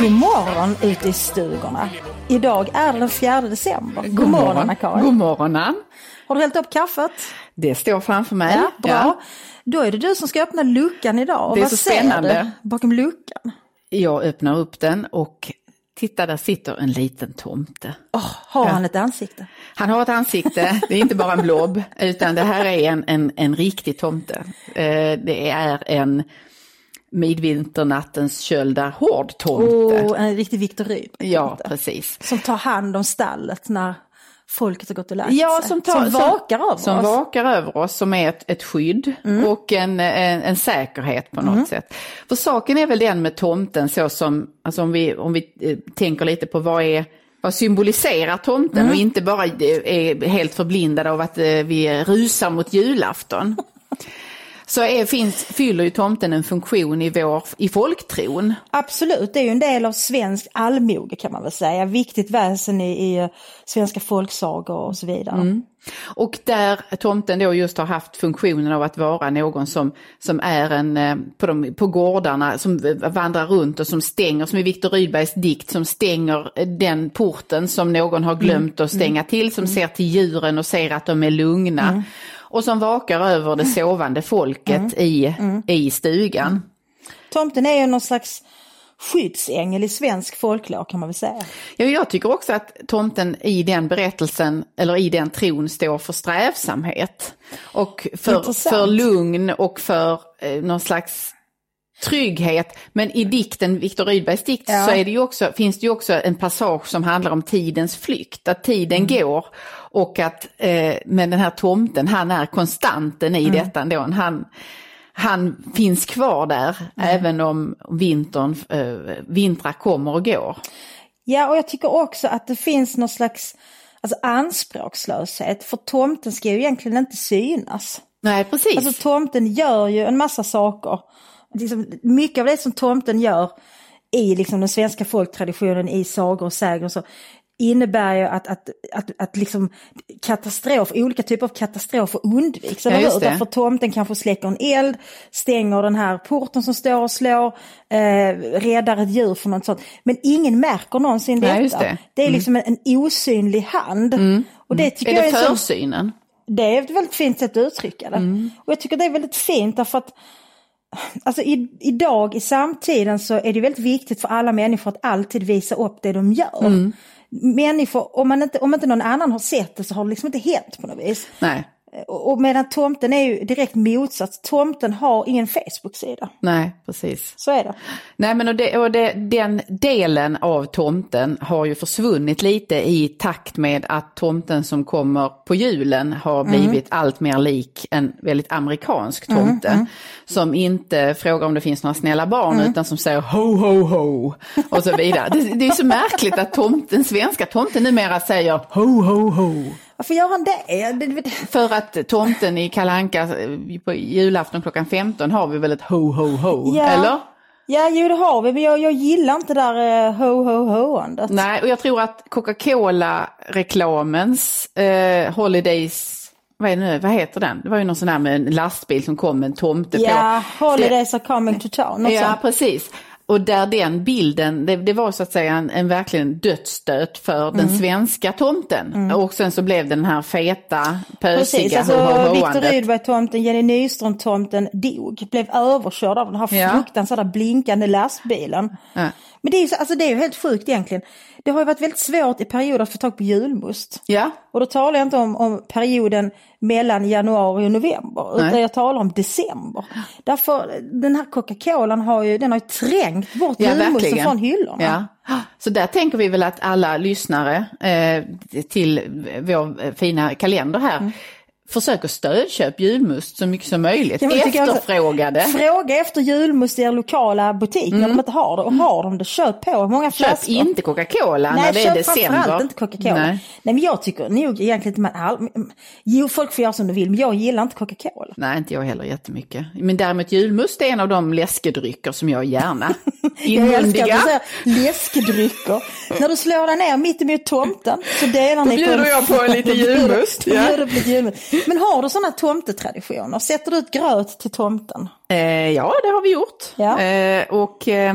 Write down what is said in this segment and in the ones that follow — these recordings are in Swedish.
God morgon ute i stugorna. Idag är det den 4 december. God, morgon Anna-Karin. God morgon Ann. Har du hällt upp kaffet? Det står framför mig. Ja, bra. Då är det du som ska öppna luckan idag. Och Det är vad så ser spännande. du bakom luckan? Jag öppnar upp den och titta där sitter en liten tomte. Åh, har han ett ansikte? Han har ett ansikte, det är inte bara en blob, utan det här är en, en, en riktig tomte. Eh, det är en midvinternattens kölda hårdtomte. Och en riktig Viktor Ryd. Ja, precis. Som tar hand om stallet när folket har gått och lagt Ja, sig. som, tar, som vakar över som oss. Mm. vakar över oss, som är ett, ett skydd och en, en, en säkerhet på något sätt. För saken är väl den med tomten så som, alltså om vi, om vi eh, tänker lite på vad är vad symboliserar tomten Mm. och inte bara eh, är helt förblindade av att eh, vi rusar mot julafton. Så är, finns, fyller ju tomten en funktion i, vår, i folktron. Absolut, det är ju en del av svensk allmoge kan man väl säga. Viktigt väsen i, i eh, svenska folksagor och så vidare. Mm. Och där tomten då just har haft funktionen av att vara någon som, som är en, eh, på, de, på gårdarna, som vandrar runt och som stänger, som i Viktor Rydbergs dikt, som stänger eh, den porten som någon har glömt att stänga till, som ser till djuren och ser att de är lugna. Och som vakar över det sovande folket i, i stugan. Tomten är ju någon slags skyddsängel i svensk folklore kan man väl säga. Ja, jag tycker också att tomten i den berättelsen, eller i den tron, står för strävsamhet. Och för, Intressant. för lugn och för eh, någon slags trygghet. Men i dikten, Viktor Rydbergs dikt, Ja. så är det ju också, finns det ju också en passage som handlar om tidens flykt. Att tiden Mm. går och att, eh, men den här tomten, han är konstanten Mm. i detta ändå. Han, han finns kvar där, Mm. även om vintern, eh, vintrar kommer och går. Ja, och jag tycker också att det finns någon slags alltså, anspråkslöshet. För tomten ska ju egentligen inte synas. Nej, precis. Alltså tomten gör ju en massa saker. Liksom, mycket av det som tomten gör i liksom, den svenska folktraditionen, i sagor och sägner och så, innebär ju att, att, att, att liksom katastrof, olika typer av katastrofer undviks. Ja, just det. Därför tomten kanske släcker en eld, stänger den här porten som står och slår, eh, räddar ett djur från något sånt. Men ingen märker någonsin detta. just det. Mm. är liksom en, en osynlig hand. Och det tycker är jag det är så försynen? det är ett väldigt fint sätt att uttrycka det. Och jag tycker det är väldigt fint därför att Alltså i, idag i samtiden så är det väldigt viktigt för alla människor att alltid visa upp det de gör. Människor, om, man inte, om inte någon annan har sett det så har det liksom inte hänt på något vis. Nej, Och, och medan tomten är ju direkt motsats. Tomten har ingen Facebook-sida. nej, precis. Så är det. Nej, men och det, och det, den delen av tomten har ju försvunnit lite i takt med att tomten som kommer på julen har blivit allt mer lik en väldigt amerikansk tomte. Som inte frågar om det finns några snälla barn utan som säger ho, ho, ho och så vidare. Det, det är så märkligt att tomten, svenska tomten numera säger ho, ho, ho. Varför gör han det? För att tomten i Kalanka eh, på julafton klockan 15 har vi väl ett ho ho ho, Ja. eller? ja, jo det har vi, men jag, jag gillar inte det där eh, ho ho ho-andet. Nej, och jag tror att Coca-Cola-reklamens eh, Holidays, vad, är det nu, vad heter den? Det var ju någon sån här med en lastbil som kom med en tomte Ja, på. holidays are coming to town. något Ja, precis. Och där den bilden, det, det var så att säga en, en verkligen dödsstöt för Mm. den svenska tomten. Och sen så blev den här feta, Precis, pösiga alltså Viktor. Rydberg-tomten, Jenny Nyström-tomten dog, blev överkörd av den här Ja. fruktansvärda blinkande lastbilen. Ja. Men det är, ju så, alltså det är ju helt sjukt egentligen. Det har ju varit väldigt svårt i perioder att få tag på julmust. Ja, Och då talar jag inte om, om perioden mellan januari och november, utan Nej. jag talar om december. Därför, den här Coca-Colan har ju, den har ju trängt bort Ja, julmusten från hyllorna. Ja. Så där tänker vi väl att alla lyssnare eh, till vår fina kalender här försöker stödköpa julmust så mycket som möjligt. Mm. Ja, Efterfrågade. Fråga efter julmust i er lokala butik när de inte har det. Och har de det, köp på. Många Mm. Köp flaskor? inte Coca-Cola när det är köp december. framförallt inte Coca-Cola. Nej. Nej. men jag tycker nog egentligen man all... Jo, folk får göra som de vill, men jag gillar inte Coca-Cola. Nej, inte jag heller jättemycket. Men däremot julmust är en av de läskedrycker som jag gärna Jag älskar att läskdrycker. När du slår dig ner mitt emot tomten så delar Då ni bjuder en- jag på lite Då bjuder- julmust, då ja. bjuder du på lite julmust. Men har du sådana tomtetraditioner? Sätter du ut gröt till tomten? Eh, ja, det har vi gjort. Ja. Eh, och eh,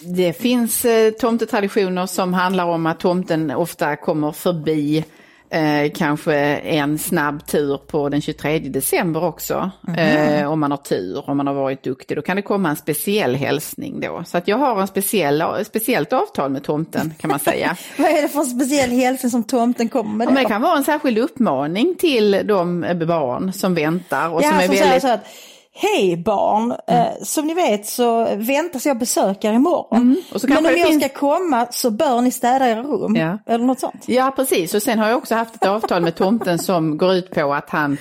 det finns eh, tomtetraditioner som handlar om att tomten ofta kommer förbi eh, kanske en snabb tur på den 23 december också. Eh, om man har tur, om man har varit duktig. Då kan det komma en speciell hälsning då. Så att jag har en speciell, speciellt avtal med tomten kan man säga. Vad är det för speciell hälsning som tomten kommer med? Ja, men det kan vara en särskild uppmaning till de barn som väntar och Ja, som är som väldigt... så att Hej barn, eh, som ni vet så väntas jag besöka er imorgon. Mm, Men om jag finns- ska komma så bör ni städa era rum. Ja. Eller något sånt. Ja, precis. Och sen har jag också haft ett avtal med tomten som går ut på att han eh,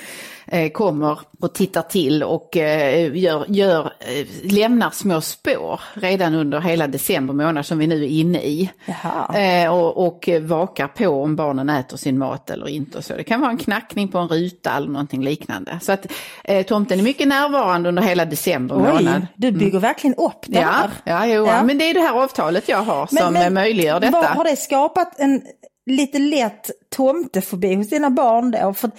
kommer och tittar till och eh, gör, gör, eh, lämnar små spår redan under hela december månad som vi nu är inne i. Jaha. Eh, och, och vakar på om barnen äter sin mat eller inte. Och så. Det kan vara en knackning på en ruta eller någonting liknande. Så att eh, tomten är mycket närvarande under hela december månad. Oj, du bygger verkligen upp det Ja, här. ja, jo, Ja. men det är det här avtalet jag har som eh, möjliggör detta. Vad, har det skapat en lite lätt tomtefobi hos dina barn då? För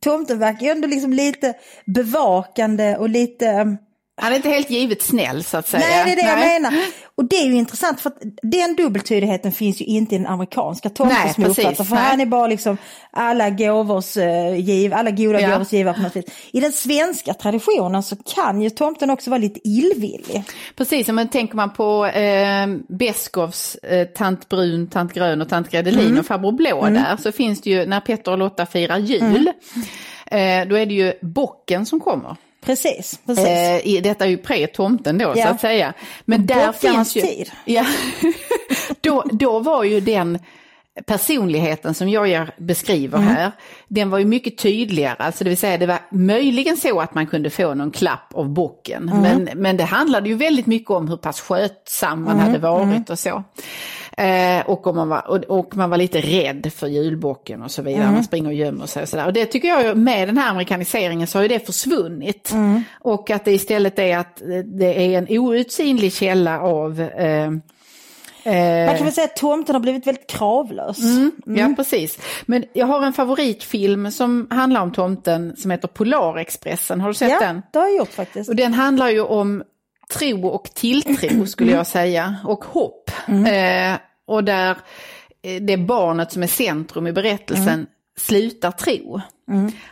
tomten verkar ju ändå liksom lite bevakande och lite... Han är inte helt givet snäll så att säga. Nej, det är det jag Nej. menar. Och det är ju intressant för att den dubbeltydigheten finns ju inte i den amerikanska jag uppfattar. För Nej. han är bara liksom alla gåvors uh, giv, alla goda Ja. gåvors givare på något vis. I den svenska traditionen så kan ju tomten också vara lite illvillig. Precis, men tänker man på eh, Beskovs eh, Tant Brun, Tant Grön och Tant Gredelin Mm. och Farbror Blå där så finns det ju när Petter och Lotta firar jul. Mm. Eh, då är det ju bocken som kommer. Precis, precis. Eh, detta är ju pre-tomten då Ja. så att säga. Men där bockarnas finns ju... tid. Ja, då, då var ju den personligheten som jag beskriver Mm. här, den var ju mycket tydligare. Alltså det vill säga det var möjligen så att man kunde få någon klapp av bocken. Mm. Men, men det handlade ju väldigt mycket om hur pass skötsam man Mm. hade varit och så. Eh, och, om man var, och, och man var lite rädd för julbocken och så vidare. Mm. Man springer och gömmer sig och sådär. Och det tycker jag med den här amerikaniseringen så har ju det försvunnit. Mm. Och att det istället är att det är en outsinlig källa av eh, Man kan väl säga att tomten har blivit väldigt kravlös. Ja, precis. Men jag har en favoritfilm som handlar om tomten som heter Polarexpressen. Har du sett Ja, den? det har jag gjort faktiskt. Och den handlar ju om tro och tilltro skulle jag säga, och hopp. Eh, och där eh, det barnet som är centrum i berättelsen slutar tro.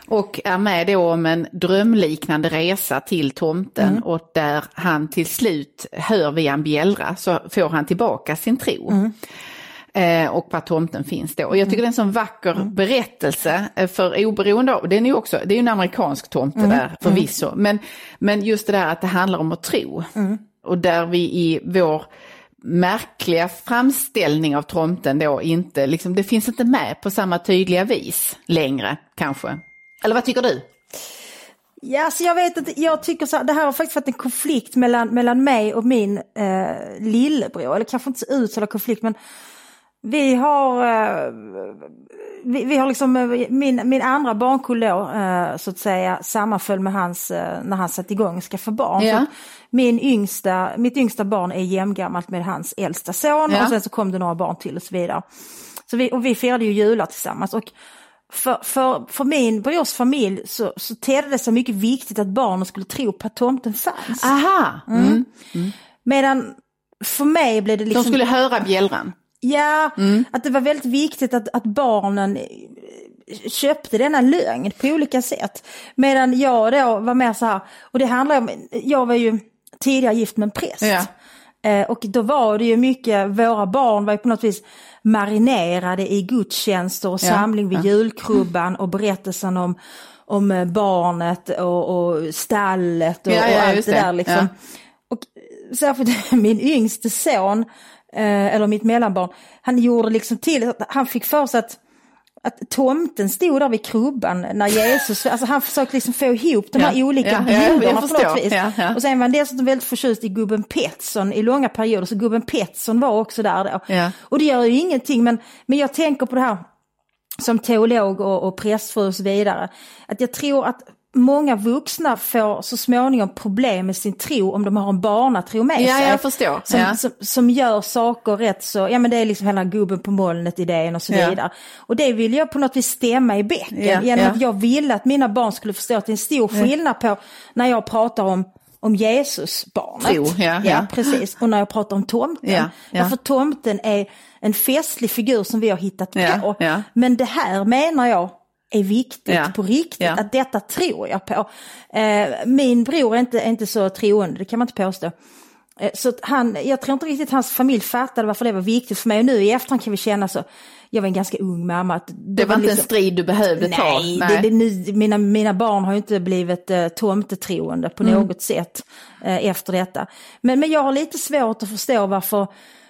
Och är med då om en drömliknande resa till tomten och där han till slut hör via en bjällra så får han tillbaka sin tro. Eh, och på att tomten finns då. Och jag tycker det är en sån vacker berättelse eh, för oberoende av, den är ju också, det är en amerikansk tomte där förvisso, men, men just det där att det handlar om att tro. Och där vi i vår märkliga framställning av tomten då inte, liksom, det finns inte med på samma tydliga vis längre kanske. Eller vad tycker du? Ja, alltså jag vet inte, jag tycker så här, det här har faktiskt varit en konflikt mellan, mellan mig och min eh, lillebror, eller kanske inte så uttalad konflikt men vi har, eh, vi, vi har liksom, eh, min, min andra barnkull då, eh, så att säga, sammanföll med hans, när han satte igång skaffa barn. Ja. Min yngsta, mitt yngsta barn är jämngammalt med hans äldsta son Ja. och sen så kom det några barn till och så vidare. Så vi, och vi firade ju jular tillsammans. Och för, för, för min brors familj så, så tedde det sig mycket viktigt att barnen skulle tro på att tomten fanns. Aha! Mm. Medan för mig blev det De liksom... skulle höra bjällran. Ja, att det var väldigt viktigt att, att barnen eh, köpte denna lögn på olika sätt. Medan jag då var mer så här, och det handlar om, jag var ju tidigare gift med en präst. Ja. Eh, Och då var det ju mycket, våra barn var ju på något vis marinerade i gudstjänster och samling vid ja. julkrubban och berättelsen om, om eh, barnet och, och stallet och, Ja, och allt det. där liksom. Och särskilt min yngste son, eh, eller mitt mellanbarn, han gjorde liksom till att han fick för sig att att tomten stod där vid krubban när Jesus, alltså han försökte liksom få ihop de här Ja, olika ja, bilderna på något vis. Ja, ja. Och sen var han dessutom väldigt förtjust i gubben Petson i långa perioder, så gubben Petson var också där då. Ja. Och det gör ju ingenting, men, men jag tänker på det här som teolog och, och prästfru och så vidare, att jag tror att många vuxna får så småningom problem med sin tro om de har en barnatro med Ja, sig. jag förstår. Som, Ja. som, som gör saker rätt så, ja men det är liksom hela gubben på molnet idén och så Ja. vidare. Och det vill jag på något vis stämma i bäcken Ja, genom att jag ville att mina barn skulle förstå att det är en stor skillnad på när jag pratar om om Jesusbarnet. Tro, ja, ja. precis. Och när jag pratar om tomten. Ja, ja. Därför tomten är en festlig figur som vi har hittat på. Men det här menar jag är viktigt Ja, på riktigt, ja. att detta tror jag på. Eh, min bror är inte, är inte så troende, det kan man inte påstå. Eh, så han, jag tror inte riktigt hans familj fattade varför det var viktigt för mig. Och nu i efterhand kan vi känna så, jag var en ganska ung mamma. Att Det var inte en strid du behövde ta? Nej, Det, det, nu, mina, mina barn har ju inte blivit eh, tomtetroende på Mm. något sätt eh, efter detta. Men, men jag har lite svårt att förstå varför,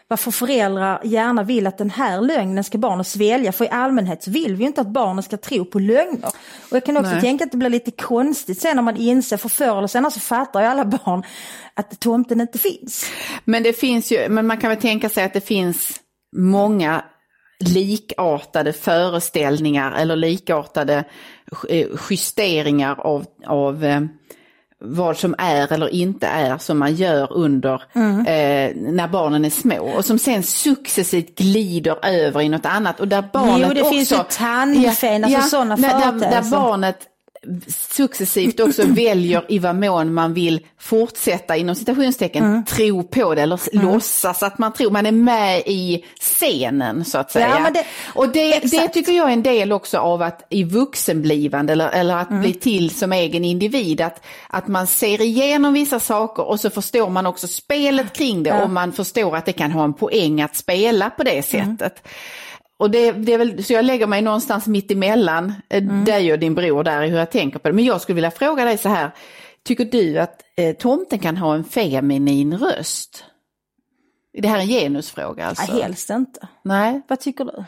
varför föräldrar gärna vill att den här lögnen ska barnen svälja. För i allmänhet så vill vi ju inte att barnen ska tro på lögner. Och jag kan också Nej. tänka att det blir lite konstigt sen när man inser, för förr eller senare så fattar ju alla barn att tomten inte finns. Men det finns ju, men man kan väl tänka sig att det finns många likartade föreställningar eller likartade eh, justeringar av, av eh, vad som är eller inte är som man gör under eh, när barnen är små. Och som sen successivt glider över i något annat. Och där barnet Jo, det också... finns ju tandfen, alltså sådana när- där, där barnet successivt också väljer i vad mån man vill fortsätta inom citationstecken Mm. tro på det eller låtsas att man tror, man är med i scenen så att säga. Ja, det- och det, det tycker jag är en del också av att i vuxenblivande eller, eller att Mm. bli till som egen individ, att, att man ser igenom vissa saker och så förstår man också spelet kring det och man förstår att det kan ha en poäng att spela på det Mm. sättet. Och det, det är väl, så jag lägger mig någonstans mitt emellan mm. dig och din bror där i hur jag tänker på det. Men jag skulle vilja fråga dig så här, tycker du att eh, tomten kan ha en feminin röst? Är det här en genusfråga alltså? Nej, helst inte. Nej. Vad tycker du?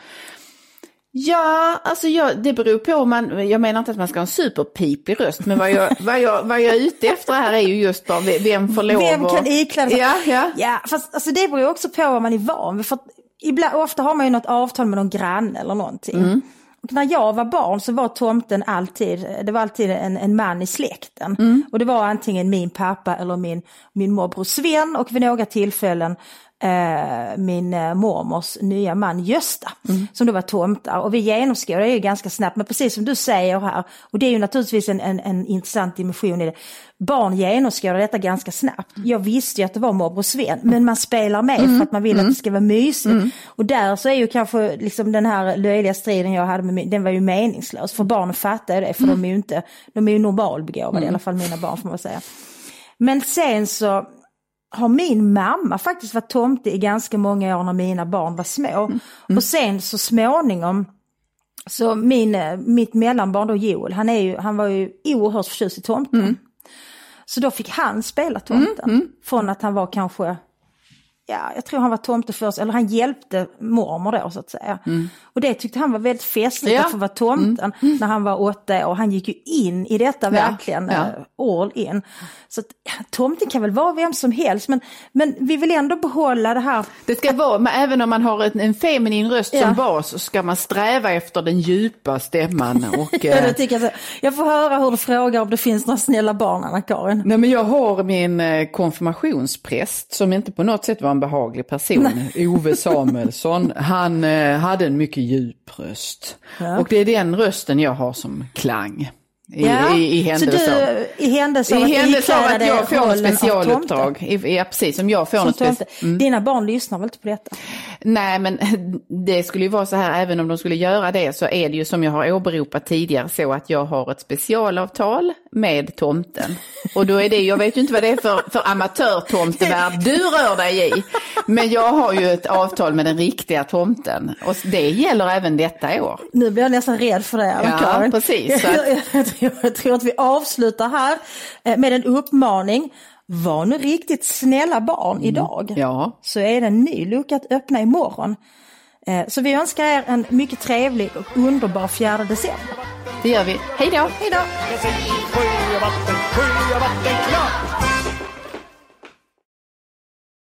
Ja, alltså jag, det beror på om man, jag menar inte att man ska ha en superpipig röst, men vad jag, vad jag, vad jag är ute efter här är ju just bara ve- vem får lov Vem kan ikläda sig? Ja, ja. ja fast alltså, det beror också på vad man är van vid. För ibland, ofta har man ju något avtal med någon granne eller någonting. Mm. Och när jag var barn så var tomten alltid, det var alltid en, en man i släkten. Mm. Och det var antingen min pappa eller min, min morbror Sven och vid några tillfällen eh, min eh, mormors nya man Gösta, Mm. som då var tomtar. Och vi genomskådade ju ganska snabbt, men precis som du säger här, och det är ju naturligtvis en, en, en intressant dimension i det, barn genomskådar detta ganska snabbt. Jag visste ju att det var morbror Sven, men man spelar med för att man vill att det ska vara mysigt. Och där så är ju kanske liksom den här löjliga striden jag hade med min, den var ju meningslös, för barnen fattar ju det, för de är ju inte, de är ju normalbegåvade, i alla fall mina barn får man säga. Men sen så har min mamma faktiskt varit tomte i ganska många år när mina barn var små. Och sen så småningom, så min, eh, mitt mellanbarn då Joel, han, är ju, han var ju oerhört förtjust i tomten. Så då fick han spela tomten. Från att han var kanske, ja jag tror han var tomte först, eller han hjälpte mormor då så att säga. Och det tyckte han var väldigt festligt Ja. att få vara tomten när han var åtta år. Han gick ju in i detta verkligen, ja. eh, all in. Så att, ja, tomten kan väl vara vem som helst men, men vi vill ändå behålla det här Det ska vara, men även om man har en, en feminin röst Ja. som bas så ska man sträva efter den djupa stämman. Och, Ja, eh, det tycker jag, jag får höra hur du frågar om det finns några snälla barn, Anna-Karin. Nej men jag har min eh, konfirmationspräst som inte på något sätt var en behaglig person, Ove Samuelsson. Han eh, hade en mycket djup röst. Och det är den rösten jag har som klang. I, i, i händelse av- i händelse av I händelse av att jag får ett specialuppdrag. I- Ja precis, som jag får Som något tomte. speci- Dina barn lyssnar väl inte på detta? Nej men det skulle ju vara så här, även om de skulle göra det så är det ju som jag har åberopat tidigare så att jag har ett specialavtal med tomten. Och då är det, jag vet ju inte vad det är för, för amatörtomtevärld du rör dig i. Men jag har ju ett avtal med den riktiga tomten och det gäller även detta år. Nu blir jag nästan rädd för det. Ja, precis, så att- Jag, jag, tror, jag tror att vi avslutar här eh, med en uppmaning. Var nu riktigt snälla barn idag. Mm. Ja. Så är det en ny lucka att öppna imorgon. Eh, Så vi önskar er en mycket trevlig och underbar 4 december. Det gör vi. Hej då! Hej då!